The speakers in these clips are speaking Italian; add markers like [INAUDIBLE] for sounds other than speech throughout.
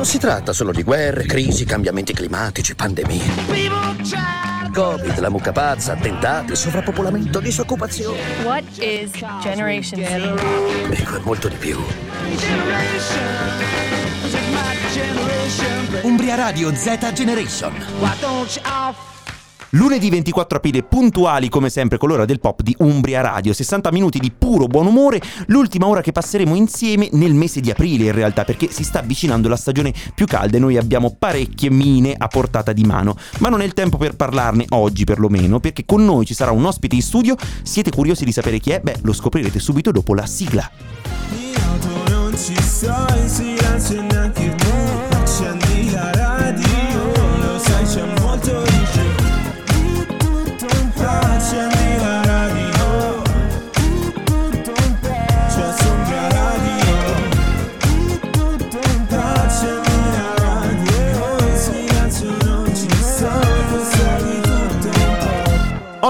Non si tratta solo di guerre, crisi, cambiamenti climatici, pandemie. Covid, la mucca pazza, attentati, sovrappopolamento, disoccupazione. What is Generation Z? Ecco, è molto di più. Umbria Radio Z Generation. Lunedì 24 aprile, puntuali come sempre con l'ora del pop di Umbria Radio, 60 minuti di puro buon umore, l'ultima ora che passeremo insieme nel mese di aprile in realtà, perché si sta avvicinando la stagione più calda e noi abbiamo parecchie mine a portata di mano, ma non è il tempo per parlarne oggi perlomeno, perché con noi ci sarà un ospite in studio, siete curiosi di sapere chi è? Beh, lo scoprirete subito dopo la sigla. In auto non ci sei, silenzio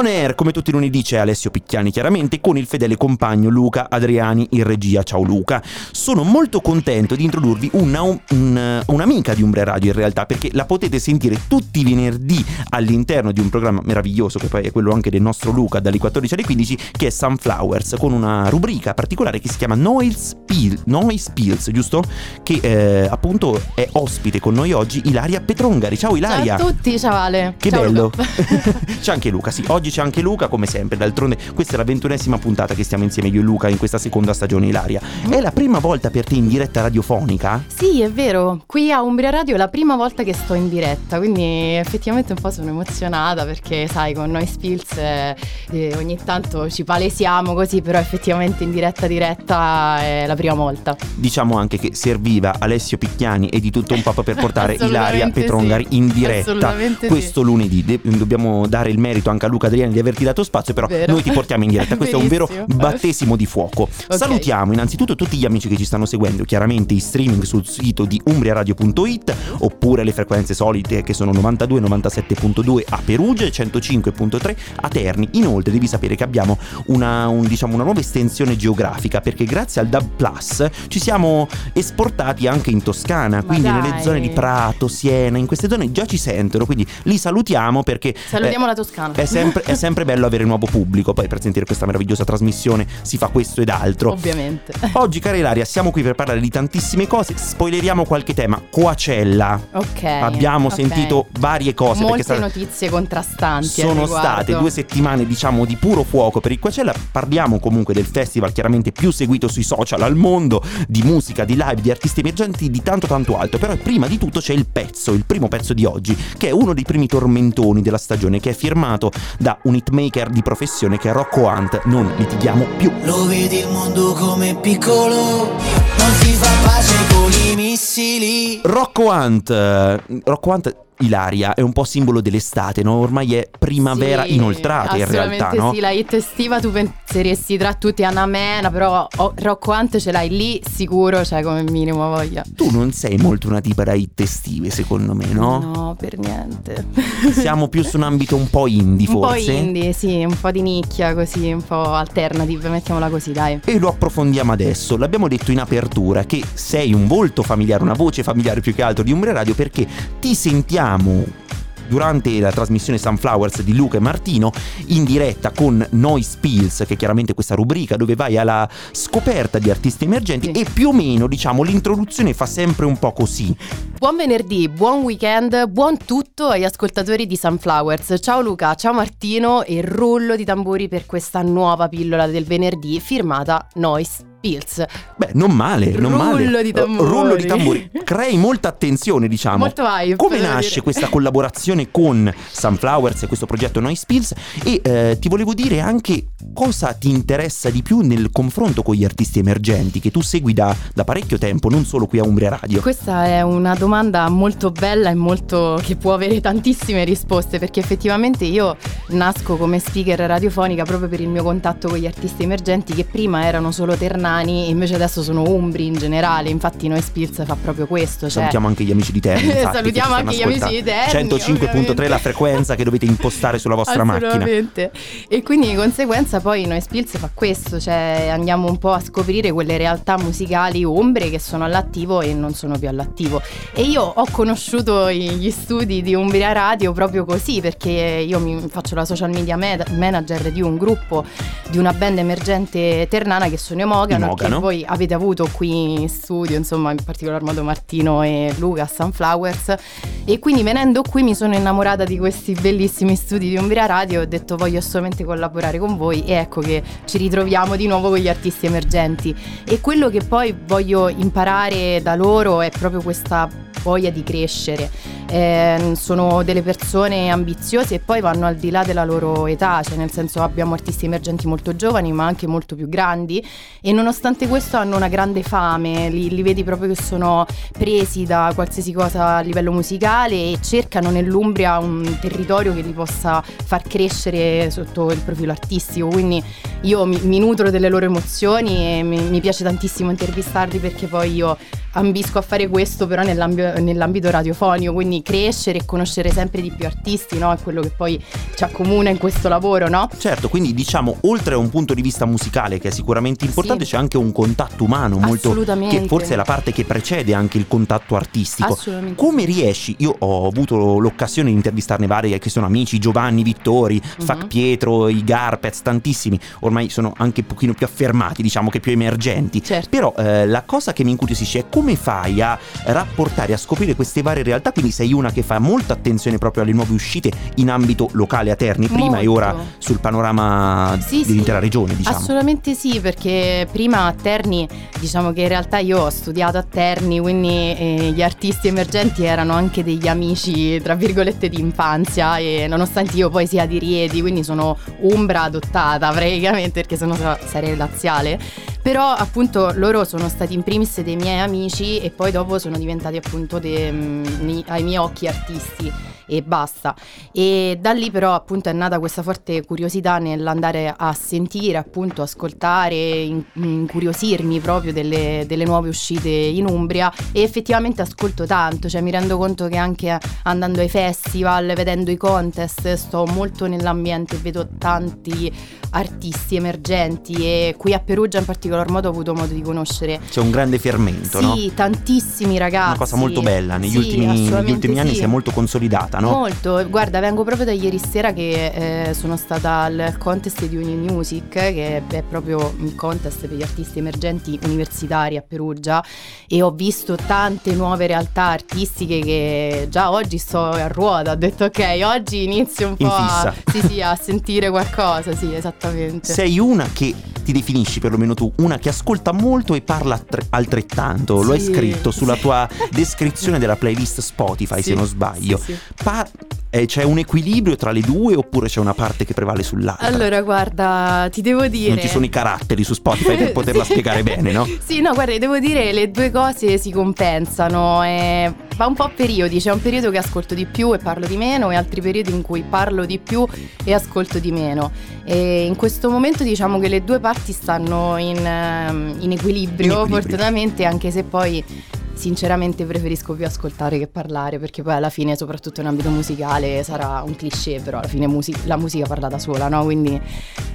On air, come tutti i lunedì, c'è Alessio Picchiani chiaramente con il fedele compagno Luca Adriani in regia. Ciao Luca. Sono molto contento di introdurvi una, un- un'amica di Umbria Radio in realtà perché la potete sentire tutti i venerdì all'interno di un programma meraviglioso che poi è quello anche del nostro Luca dalle 14 alle 15 che è Sunflowers con una rubrica particolare che si chiama Noise, Pil- Noise Pills, giusto? Che eh, appunto è ospite con noi oggi Ilaria Petrongari. Ciao Ilaria. Ciao a tutti, ciao Ale. Che Ciao bello! [LAUGHS] C'è anche Luca, sì, oggi c'è anche Luca come sempre, d'altronde questa è la ventunesima puntata che stiamo insieme io e Luca in questa seconda stagione Ilaria. È la prima volta per te in diretta radiofonica? Sì, è vero, qui a Umbria Radio è la prima volta che sto in diretta, quindi effettivamente un po' sono emozionata perché sai, con noi Spills eh, eh, ogni tanto ci palesiamo così, però effettivamente in diretta diretta è la prima volta. Diciamo anche che serviva Alessio Picchiani e di tutto un po' per portare [LAUGHS] Ilaria Petrongari sì. in diretta Assolutamente sì. questo lunedì. De- dobbiamo dare il merito anche a Luca Adriani di averti dato spazio, però Vero. noi ti portiamo in diretta. Questo è un vero Benissimo. battesimo di fuoco. Ok. Salutiamo innanzitutto tutti gli amici che ci stanno seguendo, chiaramente in streaming sul sito di umbriaradio.it oppure le frequenze solite che sono 92 97.2 a Perugia e 105.3 a Terni. Inoltre devi sapere che abbiamo una, un- diciamo, una nuova estensione geografica perché grazie al DAB Plus ci siamo esportati anche in Toscana, quindi nelle zone di Prato, Siena, in queste zone già ci sentono, quindi li salutiamo perché Salutiamo eh, la Toscana. è sempre, è sempre bello avere nuovo pubblico, poi per sentire questa meravigliosa trasmissione si fa questo ed altro. Ovviamente. [LAUGHS] Oggi, cara Ilaria, siamo qui per parlare di tantissime cose. Spoileriamo qualche tema. Coacella. Ok. Abbiamo ok. sentito varie cose. Molte sta- notizie contrastanti. sono state due settimane, diciamo, di puro fuoco per il Coachella. Parliamo comunque del festival chiaramente più seguito sui social al mondo, di musica, di live, di artisti emergenti, di tanto tanto altro. Però prima di tutto c'è il pezzo, il primo pezzo di oggi, che è uno dei primi tormentoni della stagione, che è firmato da un hitmaker di professione che è Rocco Hunt. Non litighiamo più. Lo vedi il mondo come piccolo, non si fa pace con i missili. Rocco Hunt, eh, Rocco Hunt Ilaria è un po' simbolo dell'estate, no? Ormai è primavera Sì, inoltrata in realtà, no? sì, la hit estiva tu penseresti tra tutti Anna Mena, però oh, Rocco Hunt ce l'hai lì sicuro, cioè come minimo voglia. Tu non sei molto una tipa da hit estive, secondo me, no? No, per niente. [LAUGHS] Siamo più su un ambito un po' indie, un po' forse. indie, sì, un po' di nicchia così, un po' alternative, mettiamola così, dai. E lo approfondiamo adesso. L'abbiamo detto in apertura che sei un volto familiare, una voce familiare più che altro di Umbria Radio perché ti sentiamo durante la trasmissione Sunflowers di Luca e Martino in diretta con Noise Pills, che è chiaramente questa rubrica dove vai alla scoperta di artisti emergenti Sì. e più o meno, diciamo, l'introduzione fa sempre un po' così. Buon venerdì, buon weekend, buon tutto agli ascoltatori di Sunflowers. Ciao Luca, ciao Martino e rullo di tamburi per questa nuova pillola del venerdì firmata Noise Pills. Beh, non male, non male. Rullo di tamburi. Rullo di tamburi. Crei molta attenzione, diciamo. Molto hype, Come nasce dire. questa collaborazione con Sunflowers e questo progetto Noise Pills? E eh, ti volevo dire anche cosa ti interessa di più nel confronto con gli artisti emergenti che tu segui da, da parecchio tempo, non solo qui a Umbria Radio. Questa è una domanda molto bella e molto che può avere tantissime risposte perché effettivamente io nasco come speaker radiofonica proprio per il mio contatto con gli artisti emergenti che prima erano solo ternati ternani, invece adesso sono umbri in generale. Infatti noi Spills fa proprio questo. Cioè... Salutiamo anche gli amici di Terni. [LAUGHS] infatti, Salutiamo anche gli amici di Terni. ascoltando. 105.3 la frequenza che dovete impostare sulla vostra macchina. E quindi di conseguenza poi noi Spills fa questo, cioè andiamo un po' a scoprire quelle realtà musicali ombre che sono all'attivo e non sono più all'attivo. E io ho conosciuto gli studi di Umbria Radio proprio così, perché io mi faccio la social media med- manager di un gruppo di una band emergente ternana che sono i I Mogano. che voi avete avuto qui in studio, insomma, in particolar modo Martino e Luca a Sunflowers. E quindi venendo qui mi sono innamorata di questi bellissimi studi di Umbria Radio, ho detto voglio assolutamente collaborare con voi e ecco che ci ritroviamo di nuovo con gli artisti emergenti. E quello che poi voglio imparare da loro è proprio questa voglia di crescere. Eh, sono delle persone ambiziose e poi vanno al di là della loro età, cioè nel senso abbiamo artisti emergenti molto giovani ma anche molto più grandi e nonostante questo hanno una grande fame, li, li vedi proprio che sono presi da qualsiasi cosa a livello musicale e cercano nell'Umbria un territorio che li possa far crescere sotto il profilo artistico, quindi io mi, mi nutro delle loro emozioni e mi, mi piace tantissimo intervistarli perché poi io ambisco a fare questo però nell'ambito, nell'ambito radiofonico, quindi crescere e conoscere sempre di più artisti, no? È quello che poi ci accomuna in questo lavoro, no? Certo, quindi diciamo, oltre a un punto di vista musicale che è sicuramente importante, Sì. c'è anche un contatto umano molto che forse è la parte che precede anche il contatto artistico. Assolutamente. Come riesci? Io ho avuto l'occasione di intervistarne vari che sono amici, Giovanni, Vittori, Mhm. Fac Pietro, i Garpez, tantissimi, ormai sono anche un pochino più affermati, diciamo che più emergenti. Certo. Però eh, la cosa che mi incuriosisce è come fai a rapportare, a scoprire queste varie realtà, quindi sei una che fa molta attenzione proprio alle nuove uscite in ambito locale a Terni, prima e Molto. ora sul panorama Sì, dell'intera sì. regione, diciamo. Assolutamente sì, perché prima a Terni, diciamo che in realtà io ho studiato a Terni, quindi eh, gli artisti emergenti erano anche degli amici, tra virgolette, di infanzia e nonostante io poi sia di Rieti, quindi sono umbra adottata praticamente, perché sa- sarei laziale, però appunto loro sono stati in primis dei miei amici e poi dopo sono diventati appunto dei, mm, mi- ai miei occhi artisti e basta. E da lì però appunto è nata questa forte curiosità nell'andare a sentire, appunto ascoltare, in- incuriosirmi proprio delle, delle nuove uscite in Umbria e effettivamente ascolto tanto, cioè mi rendo conto che anche andando ai festival, vedendo i contest, sto molto nell'ambiente e vedo tanti artisti emergenti e qui a Perugia in particolar modo ho avuto modo di conoscere C'è un grande fermento, no? sì, tantissimi ragazzi. Una cosa molto bella, negli Sì, ultimi, negli ultimi anni sì. si è molto consolidata, no? Molto, guarda, vengo proprio da ieri sera che eh, sono stata al contest di Uni Music, che è proprio un contest per gli artisti emergenti universitari a Perugia e ho visto tante nuove realtà artistiche che già oggi sto a ruota, ho detto ok, oggi inizio un po' a, sì, sì, a sentire qualcosa, sì, esattamente. Sei una che ti definisci perlomeno tu, una che ascolta molto e parla tre- altrettanto. Lo hai Sì. scritto sulla tua descrizione della playlist Spotify, Sì, se non sbaglio. sì, sì. Pa- eh, c'è un equilibrio tra le due oppure c'è una parte che prevale sull'altra? Allora, guarda, ti devo dire... non ci sono i caratteri su Spotify [LAUGHS] per poterla Sì. spiegare bene, no? Sì, no, guarda, devo dire le due cose si compensano. eh, va un po' a periodi. C'è un periodo che ascolto di più e parlo di meno, e altri periodi in cui parlo di più e ascolto di meno. E in questo momento diciamo che le due parti stanno in, ehm, in equilibrio, In equilibrio. fortunatamente, anche se poi. Sinceramente preferisco più ascoltare che parlare perché poi alla fine, soprattutto in ambito musicale, sarà un cliché, però alla fine musi- la musica parla da sola, no? Quindi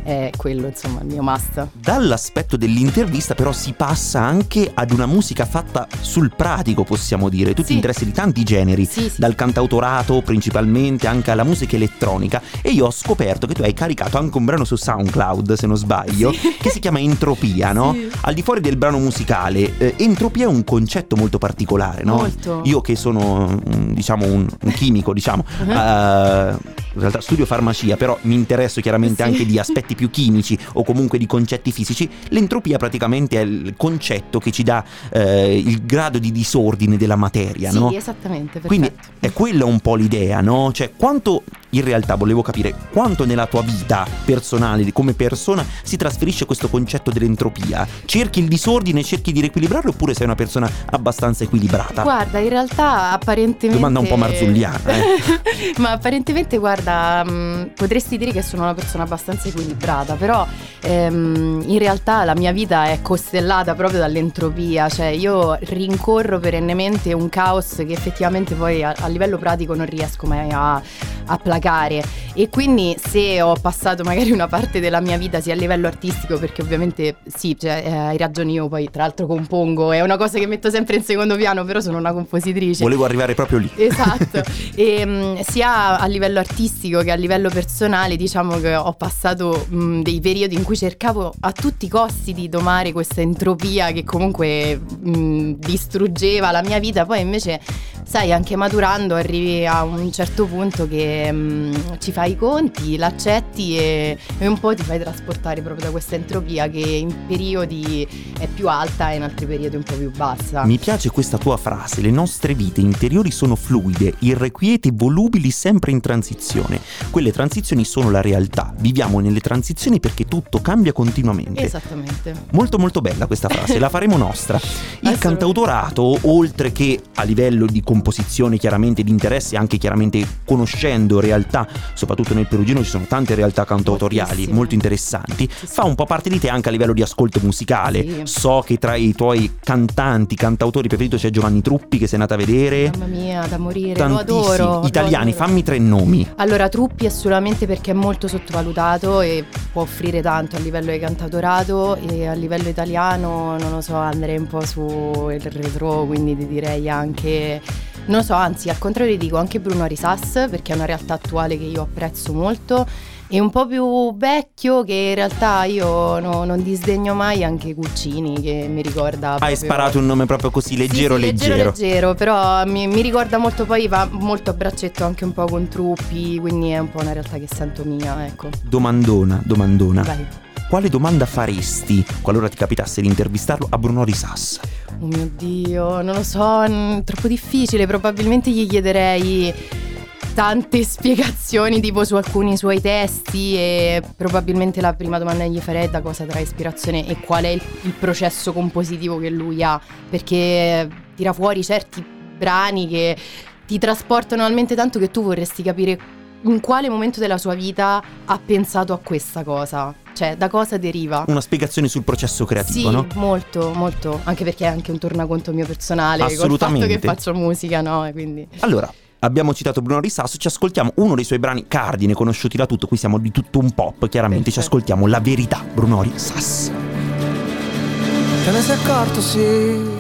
è quello, insomma, il mio must. Dall'aspetto dell'intervista però si passa anche ad una musica fatta sul pratico, possiamo dire. Tu ti Sì. interessi di tanti generi, Sì, sì. dal cantautorato principalmente anche alla musica elettronica e io ho scoperto che tu hai caricato anche un brano su SoundCloud, se non sbaglio, che si chiama Entropia, no? [LAUGHS] Al di fuori del brano musicale, eh, entropia è un concetto molto particolare, no? Molto. Io che sono mm, diciamo un, un chimico, diciamo, Uh-huh. eh, in realtà studio farmacia, però mi interesso chiaramente Sì. anche di aspetti più chimici o comunque di concetti fisici. L'entropia praticamente è il concetto che ci dà eh, il grado di disordine della materia, Sì, no? esattamente. Quindi perfetto. è quella un po' l'idea, no? Cioè, quanto in realtà volevo capire quanto nella tua vita personale, come persona, si trasferisce questo concetto dell'entropia? Cerchi il disordine, cerchi di riequilibrarlo oppure sei una persona abbastanza equilibrata? Guarda, in realtà apparentemente. Domanda un po' marzulliana, eh. [LAUGHS] Ma apparentemente, guarda, mh, potresti dire che sono una persona abbastanza equilibrata, però ehm, in realtà la mia vita è costellata proprio dall'entropia, cioè io rincorro perennemente un caos che effettivamente poi a, a livello pratico non riesco mai a, a placare e quindi se ho passato magari una parte della mia vita sia a livello artistico, perché ovviamente sì, cioè, eh, hai ragione, io poi tra l'altro compongo, è una cosa che metto sempre in secondo piano, però sono una compositrice. Volevo arrivare proprio lì. Esatto, [LAUGHS] e, mh, sia a livello artistico che a livello personale diciamo che ho passato mh, dei periodi in cui cercavo a tutti i costi di domare questa entropia che comunque mh, distruggeva la mia vita, poi invece sai anche maturando arrivi a un certo punto che mh, ci fai i conti, l'accetti e, e un po' ti fai trasportare proprio da questa entropia che in periodi è più alta e in altri periodi un po' più bassa. Mi piace questa tua frase, le nostre vite interiori sono fluide, irrequiete, volubili, sempre in transizione. Quelle transizioni sono la realtà, viviamo nelle transizioni perché tutto cambia continuamente. Esattamente. Molto molto bella questa frase, la faremo nostra. Il cantautorato, oltre che a livello di composizione chiaramente di interesse, anche chiaramente conoscendo realtà, soprattutto nel perugino ci sono tante realtà cantautoriali molto interessanti, fa un po' parte di te anche a livello di ascolto musicale. So che tra i tuoi cantanti, cantautori preferiti c'è Giovanni Truppi che sei andata a vedere. Mamma mia, da morire, lo Tantissimi adoro. lo italiani, adoro. fammi tre nomi. Allora, Truppi assolutamente perché è molto sottovalutato e può offrire tanto a livello di cantautorato e a livello italiano, non lo so, andrei un po' sul retro, quindi ti direi anche, non lo so, anzi al contrario ti dico anche Bruno Risas perché è una realtà attuale che io apprezzo molto e un po' più vecchio che in realtà io no- non disdegno mai anche Guccini che mi ricorda... Hai proprio- sparato un nome proprio così leggero, sì, sì, leggero. leggero, leggero, però mi, mi ricorda molto poi va molto a braccetto anche un po' con Truppi, quindi è un po' una realtà che sento mia, ecco. Domandona, domandona. Vai. Quale domanda faresti qualora ti capitasse di intervistarlo a Bruno Risas? Oh mio Dio, non lo so, n- troppo difficile, probabilmente gli chiederei tante spiegazioni tipo su alcuni suoi testi e probabilmente la prima domanda che gli farei è da cosa trae ispirazione e qual è il, il processo compositivo che lui ha, perché tira fuori certi brani che ti trasportano talmente tanto che tu vorresti capire in quale momento della sua vita ha pensato a questa cosa, cioè da cosa deriva. Una spiegazione sul processo creativo, Sì, no? molto, molto, anche perché è anche un tornaconto mio personale col fatto Assolutamente. che faccio musica, no? Quindi Allora, abbiamo citato Bruno Risas, ci ascoltiamo uno dei suoi brani cardine conosciuti da tutto, qui siamo di tutto un pop, chiaramente ci ascoltiamo La Verità, Bruno Risas. Te ne sei accorto, sì.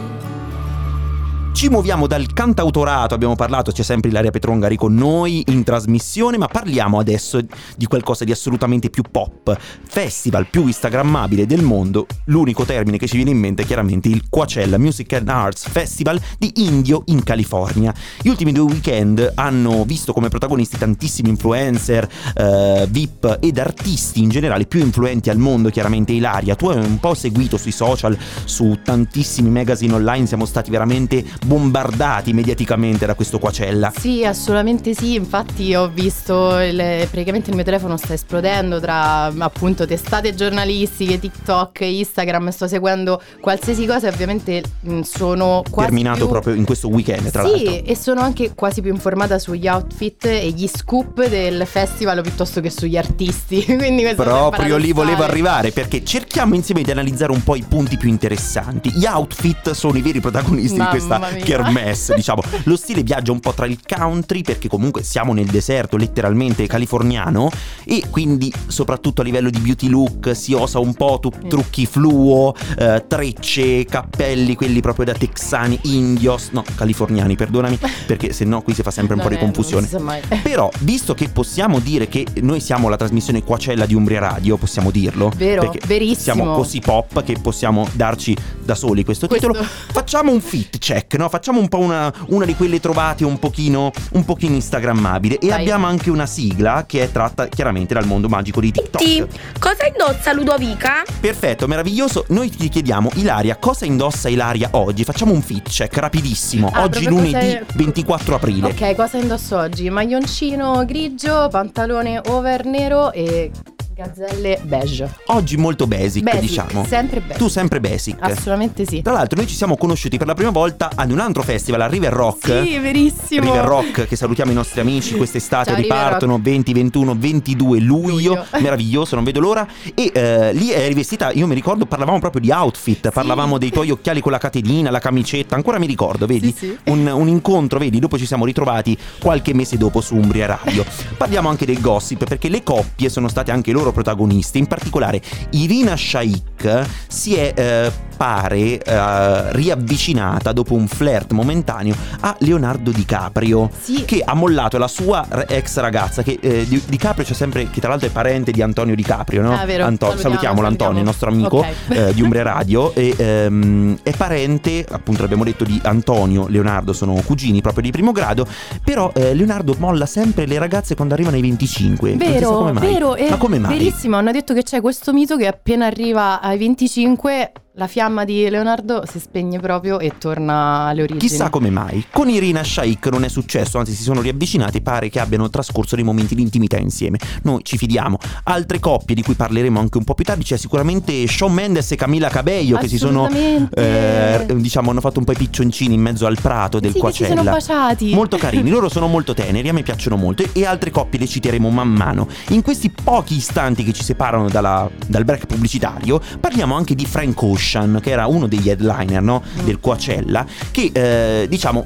Ci muoviamo dal cantautorato, abbiamo parlato, c'è sempre Ilaria Petrongari con noi in trasmissione, ma parliamo adesso di qualcosa di assolutamente più pop. Festival più instagrammabile del mondo, l'unico termine che ci viene in mente è chiaramente il Coachella Music and Arts Festival di Indio in California. Gli ultimi due weekend hanno visto come protagonisti tantissimi influencer, eh, VIP ed artisti in generale più influenti al mondo, chiaramente Ilaria. Tu hai un po' seguito sui social, su tantissimi magazine online, siamo stati veramente bombardati mediaticamente da questo Coachella. Sì, assolutamente sì, infatti ho visto il- praticamente il mio telefono sta esplodendo tra appunto testate giornalistiche, TikTok, Instagram, sto seguendo qualsiasi cosa e ovviamente sono quasi terminato più- proprio in questo weekend, tra sì, l'altro. e sono anche quasi più informata sugli outfit e gli scoop del festival piuttosto che sugli artisti. [LAUGHS] Quindi Proprio lì volevo arrivare perché cerchiamo insieme di analizzare un po' i punti più interessanti. Gli outfit sono i veri protagonisti Mamma di questa. Kermesse, diciamo. Lo stile viaggia un po' tra il country perché comunque siamo nel deserto letteralmente californiano e quindi soprattutto a livello di beauty look si osa un po' tu- trucchi fluo, eh, trecce, cappelli, quelli proprio da texani, indios, no, californiani, perdonami, [LAUGHS] perché se no qui si fa sempre un po' Non di è- non confusione. [LAUGHS] Però, visto che possiamo dire che noi siamo la trasmissione Quacella di Umbria Radio, possiamo dirlo? Vero, verissimo. Siamo così pop che possiamo darci da soli questo, Questo- titolo. Facciamo un fit check, no? Facciamo un po' una, una di quelle trovate un pochino, un pochino instagrammabile. E Vai. abbiamo anche una sigla che è tratta chiaramente dal mondo magico di TikTok. Ti, cosa indossa Ludovica? Perfetto, meraviglioso. Noi ti chiediamo, Ilaria, cosa indossa Ilaria oggi? Facciamo un fit check rapidissimo. Ah, oggi lunedì cos'è- 24 aprile. Ok, cosa indosso oggi? Maglioncino grigio, pantalone over nero e Gazzelle beige. Oggi molto basic, Basic, diciamo. sempre basic. Tu sempre basic. Assolutamente sì. Tra l'altro noi ci siamo conosciuti per la prima volta ad un altro festival, a River Rock. Sì, verissimo. River Rock, che salutiamo i nostri amici [LAUGHS] quest'estate, Ciao, ripartono 20, 21, 22 luglio, Luglio. [LAUGHS] meraviglioso, non vedo l'ora. E eh, lì è rivestita, io mi ricordo, parlavamo proprio di outfit, parlavamo dei tuoi occhiali con la catenina, la camicetta, ancora mi ricordo, vedi? Sì, sì. Un, un incontro, vedi? Dopo ci siamo ritrovati qualche mese dopo su Umbria Radio. Parliamo anche del gossip, perché le coppie sono state anche loro protagoniste, in particolare Irina Shaikh si è... eh, pare eh, riavvicinata dopo un flirt momentaneo a Leonardo DiCaprio Sì. che ha mollato la sua ex ragazza che eh, Di- DiCaprio c'è sempre che tra l'altro è parente di Antonio DiCaprio no? Ah, vero. Anto- Salutiamo, salutiamolo Antonio il nostro amico Ok. eh, di Umbria Radio e ehm, è parente appunto l'abbiamo detto di Antonio Leonardo sono cugini proprio di primo grado però eh, Leonardo molla sempre le ragazze quando arrivano ai 25 Non si sa Vero, come mai. vero, ma come mai? verissimo. Hanno detto che c'è questo mito che appena arriva ai 25 la fiamma di Leonardo si spegne proprio e torna alle origini. Chissà come mai. Con Irina Shaikh non è successo, anzi si sono riavvicinati, pare che abbiano trascorso dei momenti di intimità insieme. Noi ci fidiamo. Altre coppie di cui parleremo anche un po' più tardi, c'è sicuramente Shawn Mendes e Camilla Cabello che si sono eh, diciamo hanno fatto un po' i piccioncini in mezzo al prato del sì, che si sono baciati. Molto carini, loro sono molto teneri, a me piacciono molto e altre coppie le citeremo man mano. In questi pochi istanti che ci separano dalla- dal break pubblicitario, parliamo anche di Frank Ocean, che era uno degli headliner no? Mm. del Coachella, che eh, diciamo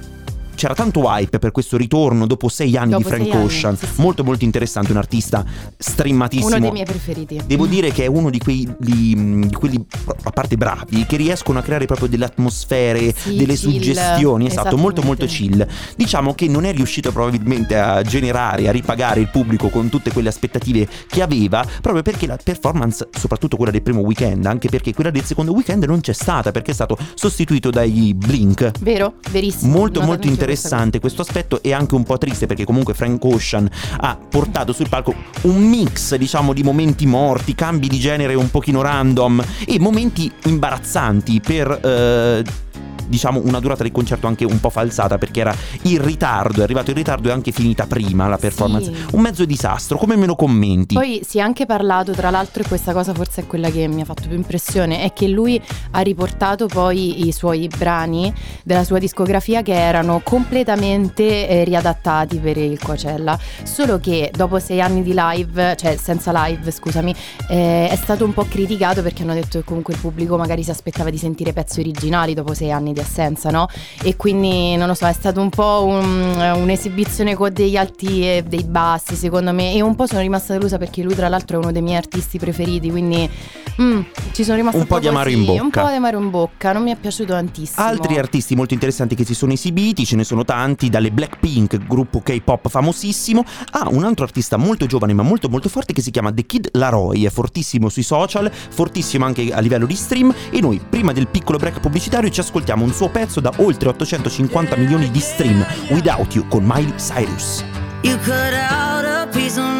c'era tanto hype per questo ritorno dopo sei anni Dopo di Frank anni, Ocean, sì, sì. molto molto interessante, un artista streamatissimo. Uno dei miei preferiti. Devo dire che è uno di, quei, di, di quelli, a parte bravi, che riescono a creare proprio delle atmosfere, Sì, delle chill. suggestioni, esatto, molto molto Esattamente. chill. Diciamo che non è riuscito probabilmente a generare, a ripagare il pubblico con tutte quelle aspettative che aveva, proprio perché la performance, soprattutto quella del primo weekend, anche perché quella del secondo weekend non c'è stata, perché è stato sostituito dai Blink. Vero? Verissimo. Molto molto questa interessante questo aspetto e anche un po' triste perché comunque Frank Ocean ha portato sul palco un mix diciamo di momenti morti, cambi di genere un pochino random e momenti imbarazzanti per eh, diciamo una durata del concerto anche un po' falsata perché era in ritardo, è arrivato in ritardo e anche finita prima la performance. Sì. Un mezzo disastro, come me lo commenti? Poi si è anche parlato, tra l'altro, e questa cosa forse è quella che mi ha fatto più impressione, è che lui ha riportato poi i suoi brani della sua discografia che erano completamente eh, riadattati per il Coachella, solo che dopo sei anni di live, cioè senza live, scusami, eh, è stato un po' criticato perché hanno detto che comunque il pubblico magari si aspettava di sentire pezzi originali dopo sei anni di assenza, no? E quindi, non lo so, è stato un po' un- un'esibizione con degli alti e dei bassi, secondo me. E un po' sono rimasta delusa perché lui, tra l'altro, è uno dei miei artisti preferiti. Quindi mm, ci sono rimasta Un un, po' di amaro in così, Un bocca. po' di amaro in bocca, non mi è piaciuto tantissimo. Altri artisti molto interessanti che si sono esibiti, ce ne sono tanti, dalle Blackpink, gruppo K-pop famosissimo, a un altro artista molto giovane ma molto molto forte che si chiama The Kid Laroi, è fortissimo sui social, fortissimo anche a livello di stream e noi prima del piccolo break pubblicitario ci ascoltiamo un suo pezzo da oltre 850 milioni di stream, Without You con Miley Cyrus. You cut out a piece of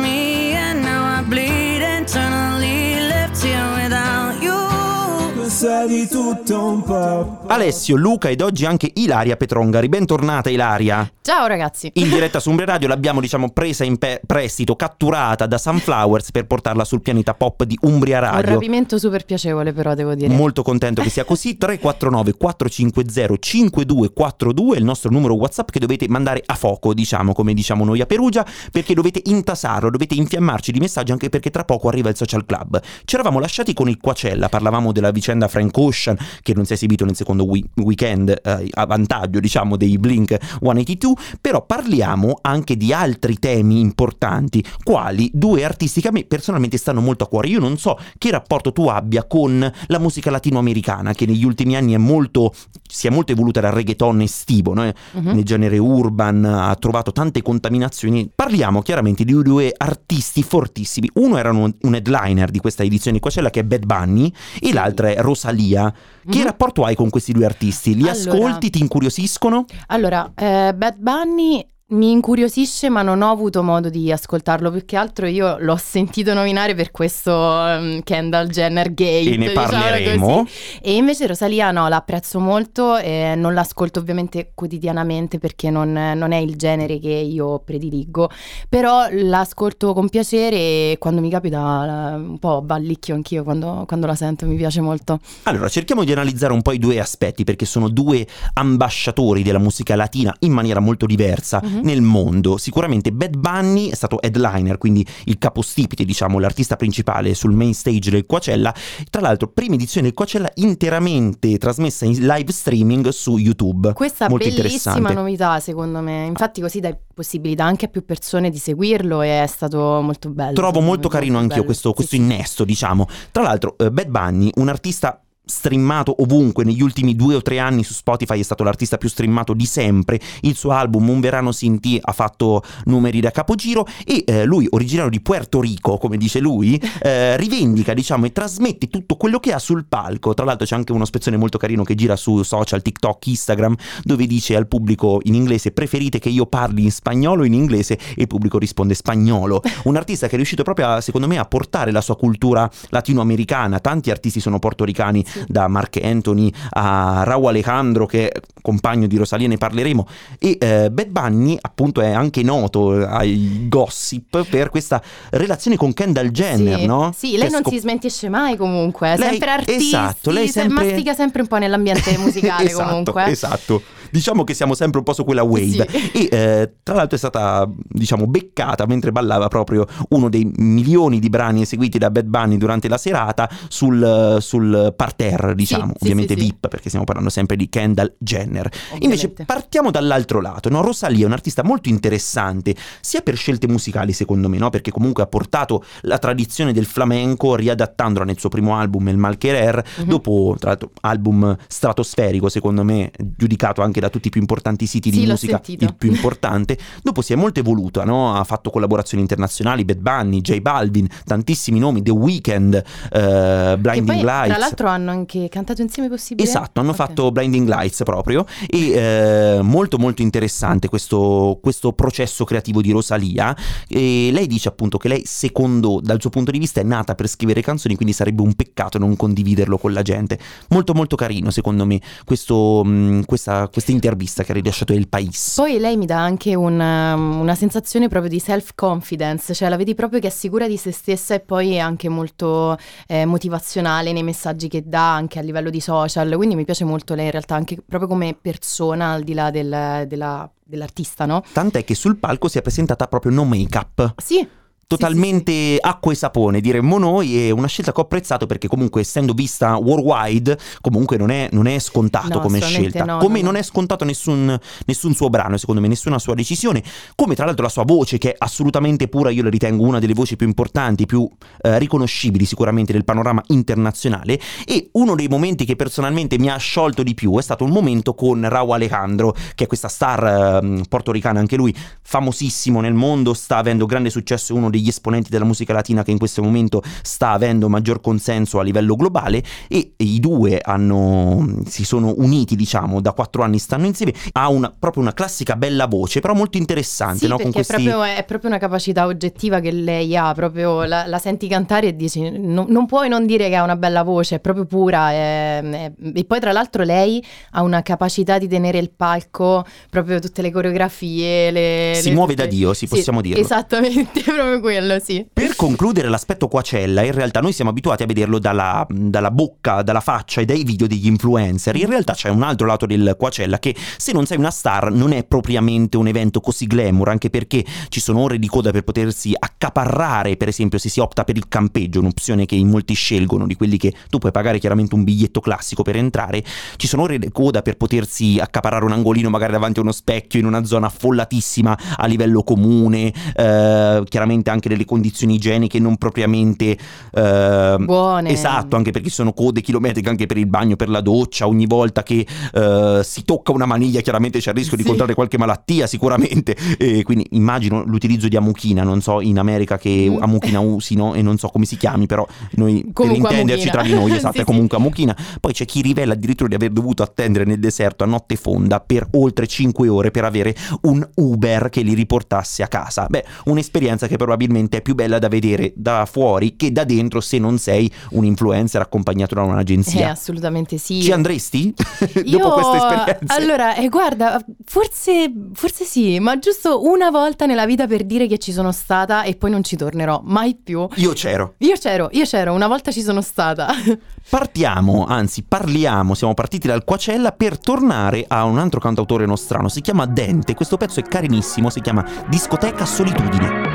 Di tutto un po'. Alessio, Luca ed oggi anche Ilaria Petrongari, bentornata Ilaria. Ciao ragazzi. In [LAUGHS] diretta su Umbre Radio l'abbiamo diciamo presa in pe- prestito, catturata da Sunflowers per portarla sul pianeta pop di Umbria Un Radio. rapimento super piacevole, però, devo dire. Molto contento che sia così. 349 450 5242 è il nostro numero WhatsApp che dovete mandare a fuoco, diciamo, come diciamo noi a Perugia, perché dovete intasarlo, dovete infiammarci di messaggi anche perché tra poco arriva il Social Club. Ci eravamo lasciati con il Quacella, parlavamo della vicenda Frank Ocean che non si è esibito nel secondo weekend eh, a vantaggio, diciamo, dei Blink 182, però parliamo anche di altri temi importanti, quali due artisti che a me personalmente stanno molto a cuore. Io non so che rapporto tu abbia con la musica latinoamericana, che negli ultimi anni è molto, si è molto evoluta dal reggaeton estivo, no? Mhm. nel genere urban, ha trovato tante contaminazioni. Parliamo chiaramente di due artisti fortissimi. Uno era un, un headliner di questa edizione di Coachella che è Bad Bunny e l'altra è Rosalia. Che Mhm. rapporto hai con questi due artisti? Li Allora- ascolti, ti incuriosiscono? Allora, eh, Bad Bunny mi incuriosisce ma non ho avuto modo di ascoltarlo. Più che altro io l'ho sentito nominare per questo um, Kendall Jenner Gate E ne diciamo parleremo. così. e invece Rosalia no l'apprezzo molto e non l'ascolto ovviamente quotidianamente perché non, non è il genere che io prediligo. Però l'ascolto con piacere e quando mi capita la- un po' ballicchio anch'io quando, quando la sento mi piace molto. Allora, cerchiamo di analizzare un po' i due aspetti perché sono due ambasciatori della musica latina in maniera molto diversa Mhm. nel mondo. Sicuramente Bad Bunny è stato headliner, quindi il capostipite, diciamo, l'artista principale sul main stage del Coachella. Tra l'altro, prima edizione del Coachella interamente trasmessa in live streaming su YouTube. Questa Molto bellissima novità secondo me, infatti così dai possibilità anche a più persone di seguirlo e è stato molto bello. Trovo molto carino anch'io bello. questo, questo sì. innesto, diciamo. Tra l'altro, eh, Bad Bunny, un artista streamato ovunque. Negli ultimi due o tre anni su Spotify è stato l'artista più streamato di sempre. Il suo album Un verano sin ti ha fatto numeri da capogiro e eh, lui originario di Puerto Rico come dice lui [LAUGHS] eh, rivendica diciamo e trasmette tutto quello che ha sul palco. Tra l'altro c'è anche uno spezzone molto carino che gira su social TikTok Instagram dove dice al pubblico in inglese preferite che io parli in spagnolo o in inglese? E il pubblico risponde spagnolo. [LAUGHS] Un artista che è riuscito proprio a, secondo me a portare la sua cultura latinoamericana. Tanti artisti sono portoricani da Mark Anthony a Raul Alejandro che è compagno di Rosalia ne parleremo e eh, Bad Bunny appunto è anche noto ai gossip per questa relazione con Kendall Jenner sì, no? Sì, lei non scop- si smentisce mai comunque, è Lei- sempre artista, esatto, lei sempre- mastica sempre un po' nell'ambiente musicale [LAUGHS] esatto, comunque. Esatto, diciamo che siamo sempre un po' su quella wave. Sì. E eh, tra l'altro è stata, diciamo, beccata mentre ballava proprio uno dei milioni di brani eseguiti da Bad Bunny durante la serata sul, sul parterre, diciamo, sì, ovviamente sì. VIP, perché stiamo parlando sempre di Kendall Jenner. Ovviamente. Invece partiamo dall'altro lato, no? Rosalia è un artista molto interessante, sia per scelte musicali secondo me, no? perché comunque ha portato la tradizione del flamenco riadattandola nel suo primo album, Il Malquerer, Mhm. dopo tra l'altro album stratosferico secondo me, giudicato anche da tutti i più importanti siti di Sì, l'ho musica, sentito. il più importante, dopo si è molto evoluta, no? ha fatto collaborazioni internazionali, Bad Bunny, J Balvin, tantissimi nomi, The Weeknd, eh, Blinding poi, Lights. tra l'altro hanno anche cantato insieme possibile? Esatto, hanno Ok. fatto Blinding Lights proprio e eh, molto molto interessante questo, questo processo creativo di Rosalia e lei dice appunto che lei secondo dal suo punto di vista è nata per scrivere canzoni quindi sarebbe un peccato non condividerlo con la gente molto molto carino secondo me questo, mh, questa, questa intervista che ha rilasciato Il Pais Poi lei mi dà anche un, um, una sensazione proprio di self-confidence, cioè la vedi proprio che è sicura di se stessa e poi è anche molto eh, motivazionale nei messaggi che dà anche a livello di social, quindi mi piace molto lei in realtà anche proprio come persona al di là del- della- dell'artista, no? tant'è che sul palco si è presentata proprio no make up Sì. Totalmente acqua e sapone, diremmo noi, e una scelta che ho apprezzato perché comunque essendo vista worldwide, comunque non è, non è scontato No, come scelta, no, come no, non no. è scontato nessun, nessun suo brano, secondo me, nessuna sua decisione, come tra l'altro la sua voce che è assolutamente pura, io la ritengo una delle voci più importanti, più eh, riconoscibili sicuramente del panorama internazionale, e uno dei momenti che personalmente mi ha sciolto di più è stato un momento con Raul Alejandro, che è questa star eh, portoricana anche lui, famosissimo nel mondo, sta avendo grande successo, è uno degli esponenti della musica latina che in questo momento sta avendo maggior consenso a livello globale e i due hanno, si sono uniti, diciamo, da quattro anni stanno insieme, ha una, proprio una classica bella voce, però molto interessante, Sì, no? Con questi... è, proprio, è proprio una capacità oggettiva che lei ha, proprio la, la senti cantare e dici "No- non puoi non dire che ha una bella voce, è proprio pura è- è- e poi tra l'altro lei ha una capacità di tenere il palco, proprio tutte le coreografie, le, Si le- muove da Dio, sì, possiamo dirlo. Esattamente, [LAUGHS] proprio quello, sì. Per concludere l'aspetto Quacella, in realtà noi siamo abituati a vederlo dalla, dalla bocca, dalla faccia e dai video degli influencer. In realtà c'è un altro lato del Quacella che se non sei una star non è propriamente un evento così glamour, anche perché ci sono ore di coda per potersi accaparrare, per esempio se si opta per il campeggio, un'opzione che in molti scelgono, di quelli che tu puoi pagare chiaramente un biglietto classico per entrare, ci sono ore di coda per potersi accaparrare un angolino magari davanti a uno specchio in una zona affollatissima a livello comune, eh, chiaramente anche anche delle condizioni igieniche non propriamente eh, Buone. Esatto, anche perché sono code chilometriche anche per il bagno, per la doccia, ogni volta che eh, si tocca una maniglia chiaramente c'è il rischio di Sì. contrarre qualche malattia sicuramente, [LAUGHS] e quindi immagino l'utilizzo di amuchina, non so in America che Mm. [LAUGHS] amuchina usino e non so come si chiami, però noi per Comunque intenderci amuchina. tra di noi, [LAUGHS] esatto, Sì, è comunque amuchina. Poi c'è chi rivela addirittura di aver dovuto attendere nel deserto a notte fonda per oltre 5 ore per avere un Uber che li riportasse a casa. Beh, un'esperienza che probabilmente è più bella da vedere da fuori che da dentro se non sei un influencer accompagnato da Eh, un'agenzia. assolutamente sì. Ci andresti? [LAUGHS] Io- Dopo questa esperienza? Allora, eh, guarda, forse, forse sì, ma giusto una volta nella vita per dire che ci sono stata e poi non ci tornerò mai più. Io c'ero. Io c'ero, io c'ero, una volta ci sono stata. [LAUGHS] Partiamo, anzi parliamo, siamo partiti dal Quacella per tornare a un altro cantautore nostrano, si chiama Dente, questo pezzo è carinissimo, si chiama Discoteca Solitudine.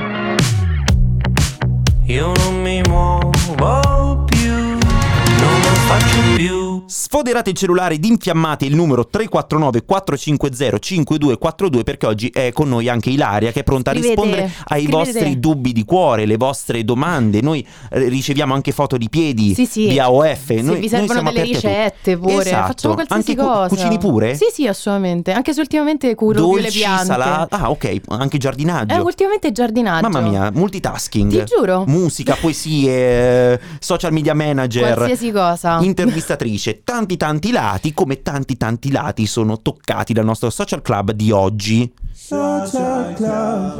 Io non mi muovo più, non lo faccio più. Sfoderate il cellulare ed infiammate il numero 349 450 5242 perché oggi è con noi anche Ilaria che è pronta Scrivete, a rispondere ai scrivete. vostri dubbi di cuore, le vostre domande. Noi eh, riceviamo anche foto di piedi Sì, sì. via OF. Noi, vi servono noi delle ricette pure, Esatto. facciamo qualsiasi anche cu- cosa. cucini pure? Sì, sì, assolutamente. Anche se ultimamente curo più le Dolci, piante. salati. Ah, ok, anche giardinaggio. Eh, ultimamente giardinaggio. Mamma mia, multitasking. Ti giuro. Musica, poesie, social media manager. Qualsiasi cosa. Intervistatrice, tanti tanti lati, come tanti tanti lati sono toccati dal nostro social club di oggi.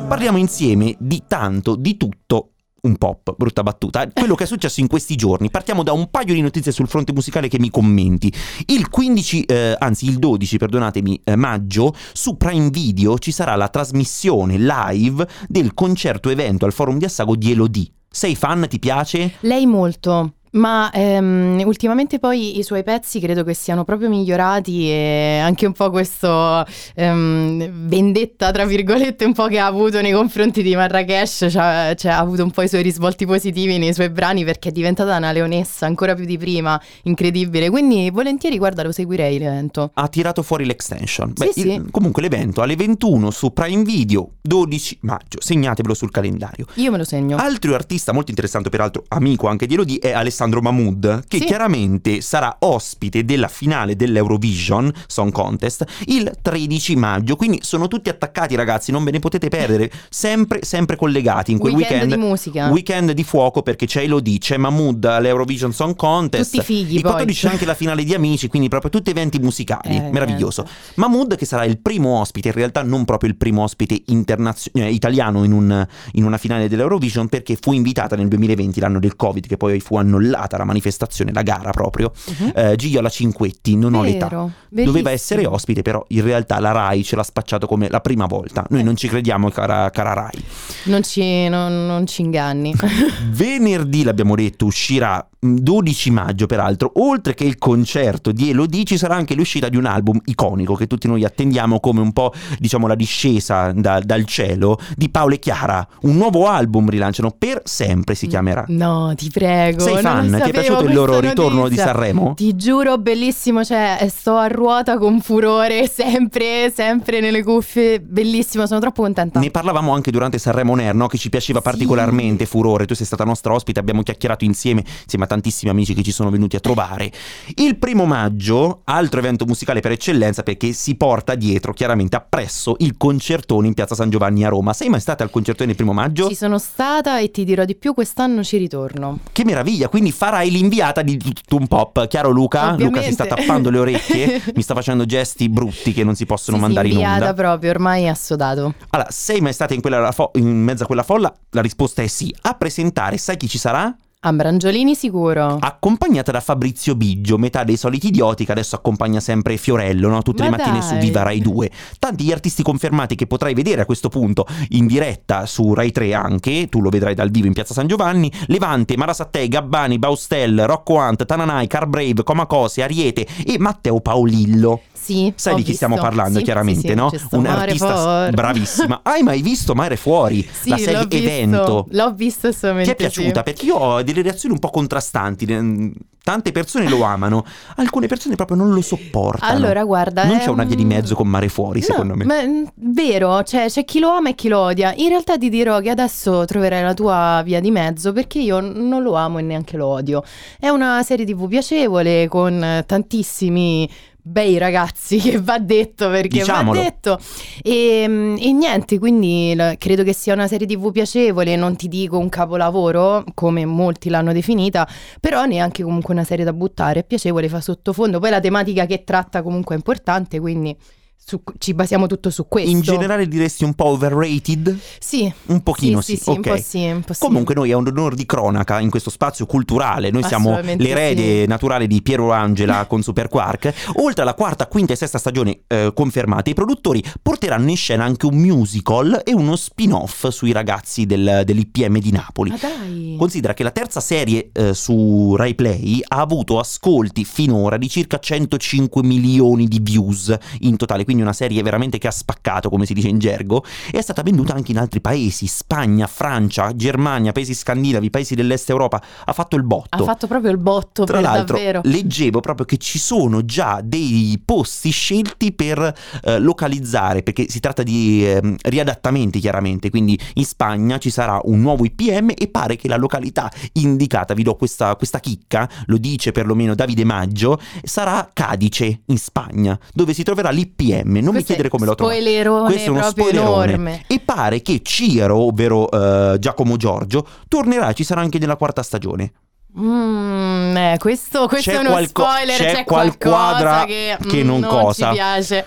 Parliamo insieme di tanto, di tutto. Un pop, brutta battuta. Quello che è successo in questi giorni. Partiamo da un paio di notizie sul fronte musicale che mi commenti. Il 15, eh, anzi il 12, perdonatemi, eh, maggio, su Prime Video ci sarà la trasmissione live del concerto evento al forum di Assago di Elodie. Sei fan? Ti piace? Lei molto. Ma ehm, ultimamente poi i suoi pezzi credo che siano proprio migliorati e anche un po' questo ehm, vendetta, tra virgolette, un po' che ha avuto nei confronti di Marrakesh, cioè, cioè, ha avuto un po' i suoi risvolti positivi nei suoi brani perché è diventata una leonessa ancora più di prima, incredibile. Quindi volentieri, guarda, lo seguirei l'evento. ha tirato fuori l'extension. Sì, Beh, sì. il- comunque l'evento alle 21 su Prime Video, 12 maggio. Segnatevelo sul calendario. Io me lo segno. Altro artista molto interessante, peraltro amico anche di Elodie, è Alessandro Mahmood, che Sì. chiaramente sarà ospite della finale dell'Eurovision Song Contest il 13 maggio. Quindi sono tutti attaccati, ragazzi, non ve ne potete perdere. Sempre, sempre collegati in quel Weekend weekend. di musica. Weekend di fuoco perché c'è Elodie, c'è Mahmood all'Eurovision Song Contest. Tutti fighi, Il poi. 14 c'è anche la finale di Amici, quindi proprio tutti eventi musicali. Eh, Meraviglioso. niente. Mahmood che sarà il primo ospite, in realtà non proprio il primo ospite internazio- eh, italiano in, un- in una finale dell'Eurovision perché fu invitata nel 2020, l'anno del Covid, che poi fu annullata la manifestazione, la gara proprio. Mhm. Eh, Gigiola Cinquetti, non ho l'età. Vero, Doveva bellissimo. essere ospite, però in realtà la Rai ce l'ha spacciato come la prima volta. Noi non ci crediamo, cara, cara Rai. Non ci, non- non ci inganni. [LAUGHS] Venerdì, l'abbiamo detto, uscirà mh, 12 maggio, peraltro. Oltre che il concerto di Elodie, ci sarà anche l'uscita di un album iconico che tutti noi attendiamo come un po', diciamo, la discesa da- dal cielo di Paolo e Chiara. Un nuovo album rilanciano per sempre, si chiamerà. No, ti prego. Sei fan? Lo Ti è piaciuto il loro ritorno di notizia. Sanremo? Ti giuro, bellissimo. Cioè, sto a ruota con furore, [LAUGHS] sempre, sempre nelle cuffie. Bellissimo, sono troppo contenta. Ne parlavamo anche durante Sanremo On Air, no? che ci piaceva Sì. particolarmente Furore. Tu sei stata nostra ospite, abbiamo chiacchierato insieme, insieme a tantissimi amici che ci sono venuti a trovare. Il primo maggio, altro evento musicale per eccellenza, perché si porta dietro chiaramente appresso il concertone in piazza San Giovanni a Roma. Sei mai stata al concertone il primo maggio? Ci sono stata e ti dirò di più, quest'anno ci ritorno. Che meraviglia! Quindi farai l'inviata di tutto un pop. Chiaro Luca? Ovviamente. Luca si sta tappando le orecchie, [LAUGHS] mi sta facendo gesti brutti che non si possono Sì, sì, mandare in inviata onda. proprio, ormai è assodato. Allora, sei mai stata in, quella in mezzo a quella folla? La risposta è sì. A presentare, sai chi ci sarà? Ambrangiolini sicuro. Accompagnata da Fabrizio Biggio, metà dei soliti idioti che adesso accompagna sempre Fiorello, no? tutte Ma le mattine dai. su Viva Rai 2. Tanti gli artisti confermati che potrai vedere a questo punto in diretta su Rai 3 anche, tu lo vedrai dal vivo in Piazza San Giovanni, Levante, Marasattei, Gabbani, Baustel, Rocco Hunt, Tananai, Carbrave, Comacose, Ariete e Matteo Paolillo. Sì, Sai di chi visto. stiamo parlando, Sì, chiaramente, sì, no? c'è sto Un Mare artista s- Fuori. bravissima. [LAUGHS] Hai mai visto Mare Fuori? Sì, la l'ho serie visto. evento. L'ho visto Ti assolutamente. è piaciuta? Perché io ho delle reazioni un po' contrastanti. Mm, Tante persone lo amano, alcune persone proprio non lo sopportano. Allora, guarda, Non è c'è una via di un- mezzo con Mare Fuori, No, secondo me. ma, mm, vero, cioè, c'è chi lo ama e chi lo odia. In realtà ti dirò che adesso troverai la tua via di mezzo perché io non lo amo e neanche lo odio. È una serie TV piacevole con tantissimi bei ragazzi [LAUGHS] che va detto perché Diciamolo. va detto e, mm, e niente quindi credo che sia una serie tv piacevole non ti dico un capolavoro come molti l'hanno definita però neanche comunque una serie da buttare è piacevole fa sottofondo poi la tematica che tratta comunque è importante quindi su- ci basiamo tutto su questo In generale diresti un po' overrated? sì Un pochino sì, sì, sì, sì, un ok. po' sì, un po' sì. Comunque noi è un onore di cronaca in questo spazio culturale, noi siamo l'erede naturale di Piero Angela con Super Quark. Oltre alla quarta, quinta e sesta stagione eh, confermate, i produttori porteranno in scena anche un musical e uno spin-off sui ragazzi del- dell'IPM di Napoli. ma dai Considera che la terza serie eh, su Rai Play ha avuto ascolti finora di circa 105 milioni di views in totale, quindi una serie veramente che ha spaccato, come si dice in gergo, e è stata venduta anche in altri paesi, Spagna, Francia, Germania, paesi scandinavi, paesi dell'est Europa, ha fatto il botto. ha fatto proprio il botto Tra l'altro, davvero. leggevo proprio che ci sono già dei posti scelti per eh, localizzare, perché si tratta di ehm, riadattamenti chiaramente, quindi in Spagna ci sarà un nuovo IPM e pare che la località indicata, vi do questa, questa chicca, lo dice perlomeno Davide Maggio, sarà Cadice in Spagna, dove si troverà l'IPM, non mi Questo è chiedere come lo trovo. spoilerone Questo è uno spoilerone. enorme. E pare che Ciro, ovvero eh, Giacomo Giorgio, tornerà e ci sarà anche nella quarta stagione. Mm, eh, questo, questo è uno qualco- spoiler, c'è c'è, qualquadra qualcosa che, che mm, non cosa. ci piace.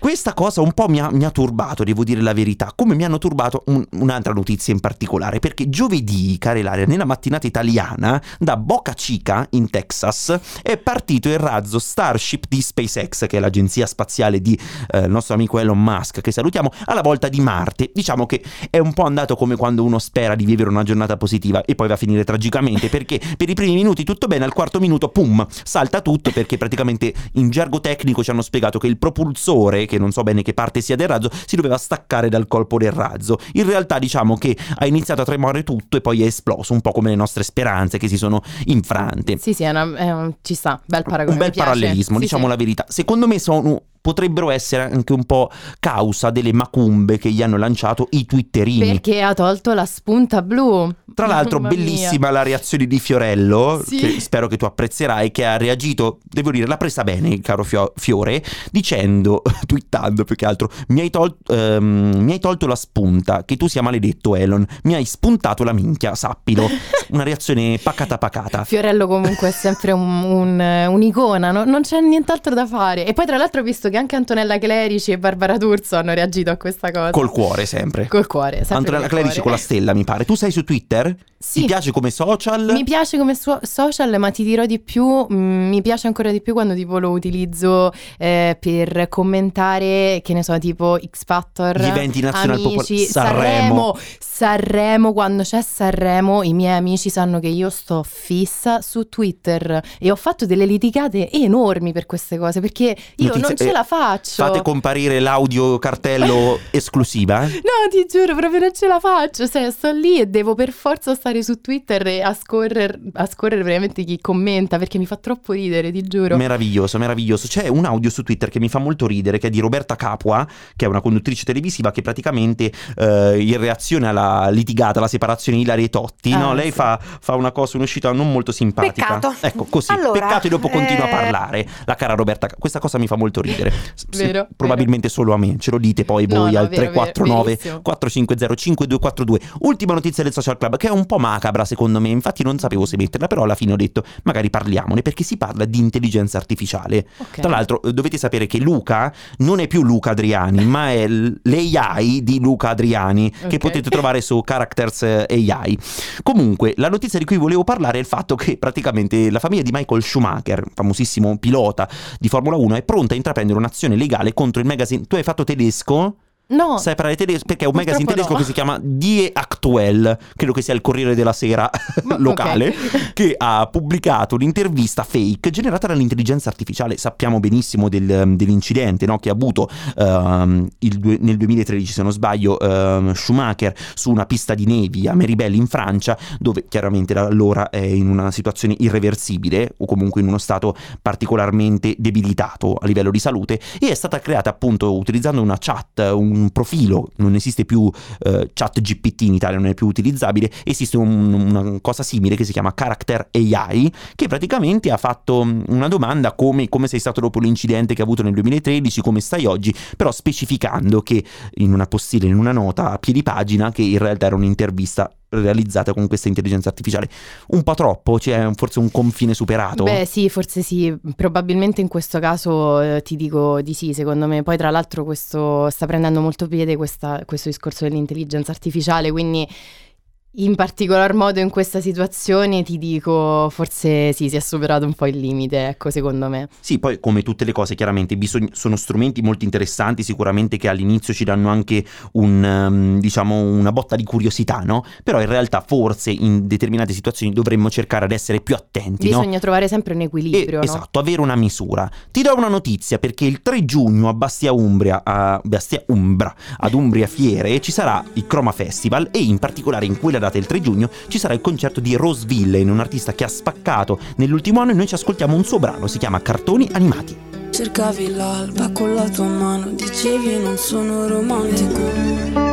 Questa cosa un po' mi ha, mi ha turbato, devo dire la verità, come mi hanno turbato un- un'altra notizia in particolare, perché giovedì, care Ilaria, nella mattinata italiana, da Boca Chica, in Texas, è partito il razzo Starship di SpaceX, che è l'agenzia spaziale di eh, il nostro amico Elon Musk, che salutiamo, alla volta di Marte. Diciamo che è un po' andato come quando uno spera di vivere una giornata positiva e poi va a finire tragicamente, perché per i primi minuti tutto bene, al quarto minuto, pum, salta tutto, perché praticamente in gergo tecnico ci hanno spiegato che il propulsore che non so bene che parte sia del razzo, si doveva staccare dal colpo del razzo. In realtà diciamo che ha iniziato a tremare tutto e poi è esploso, un po' come le nostre speranze che si sono infrante. Sì, sì, è una- è un- ci sta, bel paragone. Un bel parallelismo, Sì, diciamo sì. la verità. Secondo me sono potrebbero essere anche un po' causa delle macumbe che gli hanno lanciato i twitterini. Perché ha tolto la spunta blu. Tra l'altro, [LAUGHS] Mamma mia. bellissima la reazione di Fiorello, Sì. che spero che tu apprezzerai, che ha reagito, devo dire, l'ha presa bene, caro Fio- Fiore, dicendo, [LAUGHS] twittando più che altro, mi hai, tol- ehm, mi hai tolto la spunta, che tu sia maledetto Elon, mi hai spuntato la minchia, sappilo. [LAUGHS] Una reazione pacata pacata. Fiorello comunque è sempre un- un- un'icona, no- non c'è nient'altro da fare. E poi tra l'altro ho visto che anche Antonella Clerici e Barbara D'Urso hanno reagito a questa cosa. Col cuore sempre. Col cuore, sempre Antonella col Clerici cuore. con la stella, mi pare. Tu sei su Twitter? Sì. Ti piace come social? Mi piace come so- social, ma ti dirò di più, mm, mi piace ancora di più quando tipo lo utilizzo eh, per commentare, che ne so, tipo X Factor, Gli eventi nazionali popolari- Sanremo. Sanremo, Sanremo, quando c'è Sanremo i miei amici sanno che io sto fissa su Twitter e ho fatto delle litigate enormi per queste cose, perché io Notizie- non ce eh, la faccio. Fate comparire l'audio cartello [LAUGHS] esclusiva? eh? No, ti giuro, proprio non ce la faccio. Cioè, sto lì e devo per forza stare su Twitter e a scorrere, a scorrere veramente chi commenta perché mi fa troppo ridere, ti giuro. Meraviglioso, meraviglioso. C'è un audio su Twitter che mi fa molto ridere, che è di Roberta Capua, che è una conduttrice televisiva che praticamente eh, in reazione alla litigata, alla separazione di Ilaria e Totti, Ah, no? lei sì. fa, fa una cosa, un'uscita non molto simpatica. Peccato. Ecco, così. Allora, Peccato e dopo continua a eh, parlare. La cara Roberta. Questa cosa mi fa molto ridere. Vero, probabilmente solo a me. Ce lo dite poi No, voi no, al vero, vero, 349 verissimo. 450 5242. Ultima notizia del social club, che è un po' macabra secondo me. Infatti non sapevo se metterla, però alla fine ho detto magari parliamone perché si parla di intelligenza artificiale. Ok. Tra l'altro eh, dovete sapere che Luca non è più Luca Adriani, ma è l'AI di Luca Adriani che Ok. potete trovare su Characters eh, AI. Comunque, la notizia di cui volevo parlare è il fatto che praticamente la famiglia di Michael Schumacher, famosissimo pilota di Formula 1, è pronta a intraprendere un'azione legale contro il magazine. Tu hai fatto tedesco? No. Sai parlare tedesco? Perché è un magazine tedesco no. che si chiama Die Aktuell, credo che sia il Corriere della Sera [LAUGHS] locale, ok. che ha pubblicato un'intervista fake generata dall'intelligenza artificiale. Sappiamo benissimo del- dell'incidente no, che ha avuto ehm, il nel 2013, se non sbaglio, ehm, Schumacher su una pista di nevi a Meribel in Francia, dove chiaramente da allora è in una situazione irreversibile o comunque in uno stato particolarmente debilitato a livello di salute e è stata creata appunto utilizzando una chat, un profilo, non esiste più eh, chat GPT in Italia, non è più utilizzabile, esiste un- una cosa simile che si chiama Character AI che praticamente ha fatto mm, una domanda come, come sei stato dopo l'incidente che ha avuto nel 2013, come stai oggi, però specificando che in una postilla, in una nota a piedi pagina che in realtà era un'intervista realizzata con questa intelligenza artificiale. Un po' troppo, c'è forse un confine superato. Beh sì, forse sì, probabilmente in questo caso eh, ti dico di sì, secondo me. Poi tra l'altro questo sta prendendo molto piede questa- questo discorso dell'intelligenza artificiale, quindi in particolar modo in questa situazione ti dico forse sì, si è superato un po' il limite, ecco, secondo me. Sì, poi come tutte le cose chiaramente bisogn- sono strumenti molto interessanti sicuramente che all'inizio ci danno anche un, ehm, diciamo, una botta di curiosità, no? Però in realtà forse in determinate situazioni dovremmo cercare ad essere più attenti, no? Bisogna trovare sempre un E- equilibrio, no? esatto, avere una misura. Ti do una notizia perché il 3 giugno a Bastia Umbria, a Bastia Umbra, ad Umbria Fiere, ci sarà il Chroma Festival e in particolare in quella data, il 3 giugno, ci sarà il concerto di Rose Villain, un artista che ha spaccato nell'ultimo anno e noi ci ascoltiamo un suo brano, si chiama Cartoni Animati. Cercavi l'alba con la tua mano, dicevi non sono romantico.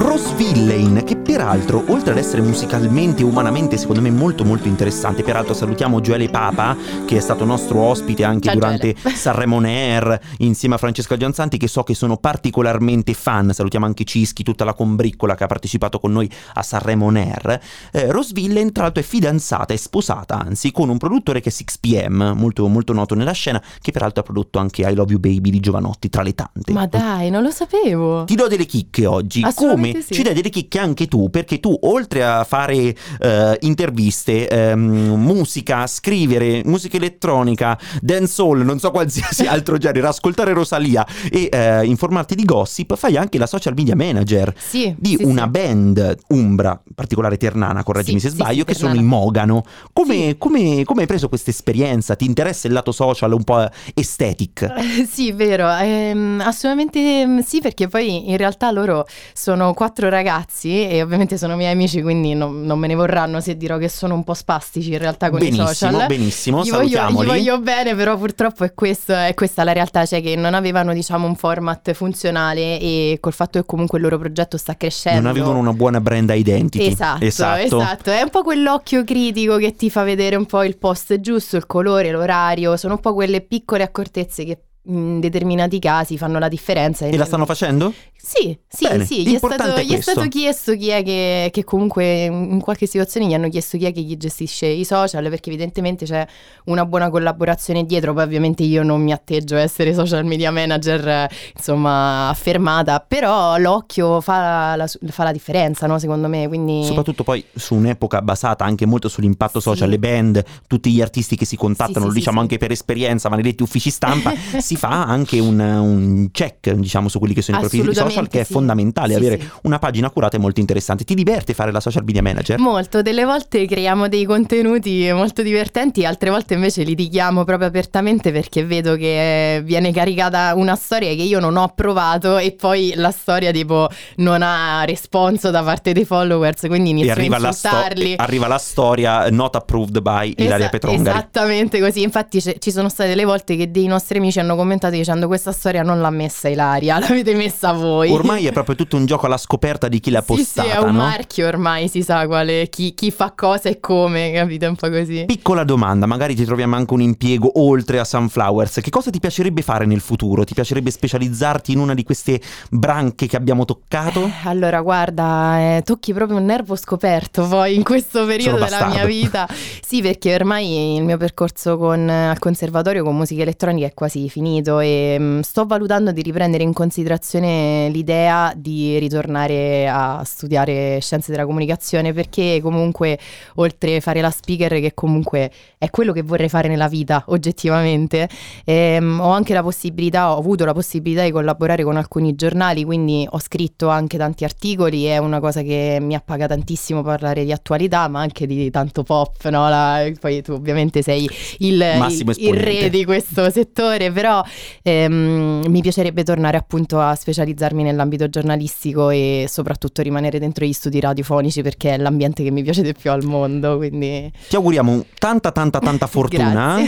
Rose Villain, che peraltro, oltre ad essere musicalmente e umanamente, secondo me molto molto interessante, peraltro salutiamo Gioele Papa, che è stato nostro ospite anche Ciao, durante Gioele. [LAUGHS] Sanremo On Air, insieme a Francesca Gianzanti, che so che sono particolarmente fan, salutiamo anche Cischi, tutta la combriccola che ha partecipato con noi a Sanremo On Air. Eh, Rose Villain, tra l'altro, è fidanzata, è sposata, anzi, con un produttore che è 6pm, molto, molto noto nella scena, che peraltro ha prodotto anche I Love You Baby di Giovanotti, tra le tante. Ma dai, non lo sapevo. Ti do delle chicche oggi, come Sì. ci dai delle chicche anche tu, perché tu oltre a fare eh, interviste, ehm, musica, scrivere, musica elettronica, dancehall, non so qualsiasi [LAUGHS] altro genere, ascoltare Rosalia e eh, informarti di gossip, fai anche la social media manager Sì, di sì, una band umbra, in particolare ternana, correggimi se sbaglio, che sono i Mogano. Come, come- come hai preso questa esperienza? Ti interessa il lato social un po' estetic? [LAUGHS] Sì, vero, ehm, assolutamente mm, sì, perché poi in realtà loro sono quattro ragazzi e ovviamente sono miei amici, quindi non, non me ne vorranno se dirò che sono un po' spastici in realtà con i benissimo, social. benissimo, Gli voglio, gli salutiamoli. voglio bene, però purtroppo è, questo, è questa la realtà, cioè che non avevano diciamo un format funzionale e col fatto che comunque il loro progetto sta crescendo. Non avevano una buona brand identity. Esatto, esatto, È un po' quell'occhio critico che ti fa vedere un po' il post giusto, il colore, l'orario. Sono un po' quelle piccole accortezze che in determinati casi fanno la differenza. E la stanno facendo? Sì, sì, Bene, sì. Gli è, stato, è gli è stato chiesto chi è che, che comunque in qualche situazione gli hanno chiesto chi è che gli gestisce i social perché evidentemente c'è una buona collaborazione dietro. Poi ovviamente io non mi atteggio a essere social media manager, insomma, affermata, però l'occhio fa la, fa la differenza, no? Secondo me, quindi... Soprattutto poi su un'epoca basata anche molto sull'impatto Sì. social, le band, tutti gli artisti che si contattano, Sì, lo sì, diciamo anche per esperienza, maledetti uffici stampa, [LAUGHS] si fa anche un, un check, diciamo, su quelli che sono i profili social, che è sì. fondamentale Sì, avere sì. una pagina curata e molto interessante. Ti diverte fare la social media manager? Molto, delle volte creiamo dei contenuti molto divertenti, altre volte invece litighiamo proprio apertamente perché vedo che viene caricata una storia che io non ho provato e poi la storia tipo non ha responso da parte dei followers, quindi inizio arriva a la, sto- insultarli. e arriva la storia not approved by Ilaria Esa- Petrongari. Esattamente così, infatti c- ci sono state delle volte che dei nostri amici hanno commentato dicendo questa storia non l'ha messa Ilaria, [LAUGHS] l'avete messa voi. Ormai è proprio tutto un gioco alla scoperta di chi l'ha Sì, postata, sì, è un no? marchio ormai, si sa quale, chi, chi fa cosa e come, capito? Un po' così. Piccola domanda, magari ti troviamo anche un impiego oltre a Sunflowers. Che cosa ti piacerebbe fare nel futuro? Ti piacerebbe specializzarti in una di queste branche che abbiamo toccato? Eh, Allora, guarda, eh, tocchi proprio un nervo scoperto poi in questo periodo della mia vita. Sì, perché ormai il mio percorso con, al conservatorio con musica elettronica è quasi finito. Finito e mh, sto valutando di riprendere in considerazione l'idea di ritornare a studiare scienze della comunicazione perché comunque oltre a fare la speaker che comunque è quello che vorrei fare nella vita oggettivamente ehm, ho anche la possibilità, ho avuto la possibilità di collaborare con alcuni giornali quindi ho scritto anche tanti articoli, è una cosa che mi appaga tantissimo parlare di attualità ma anche di tanto pop, no? La- poi tu ovviamente sei il, il, il re di questo settore, però ehm, mi piacerebbe tornare appunto a specializzarmi nell'ambito giornalistico e soprattutto rimanere dentro gli studi radiofonici perché è l'ambiente che mi piace di più al mondo, quindi Ti auguriamo tanta tanta tanta [LAUGHS] fortuna.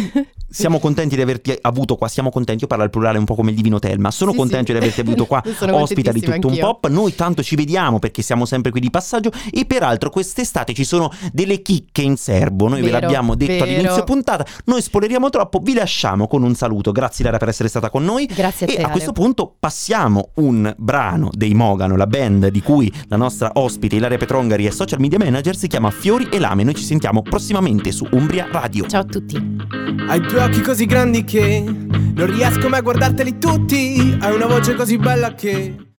Siamo contenti di averti avuto qua, siamo contenti, io parlo al plurale un po' come il divino Telma, sono Sì, contento sì. di averti avuto qua [LAUGHS] ospita di tutto un anch'io. pop, noi tanto ci vediamo perché siamo sempre qui di passaggio e peraltro quest'estate ci sono delle chicche in serbo, noi ve Vero, l'abbiamo detto vero. all'inizio puntata, noi spoileriamo troppo, vi lasciamo con un saluto, grazie Lara per essere stata con noi Grazie a e te, a Ale. questo punto passiamo un brano dei Mogano, la band di cui la nostra ospite Ilaria Petrongari è social media manager, si chiama Fiori e Lame, noi ci sentiamo prossimamente su Umbria Radio. ciao a tutti. Occhi così grandi che non riesco mai a guardarteli tutti. Hai una voce così bella che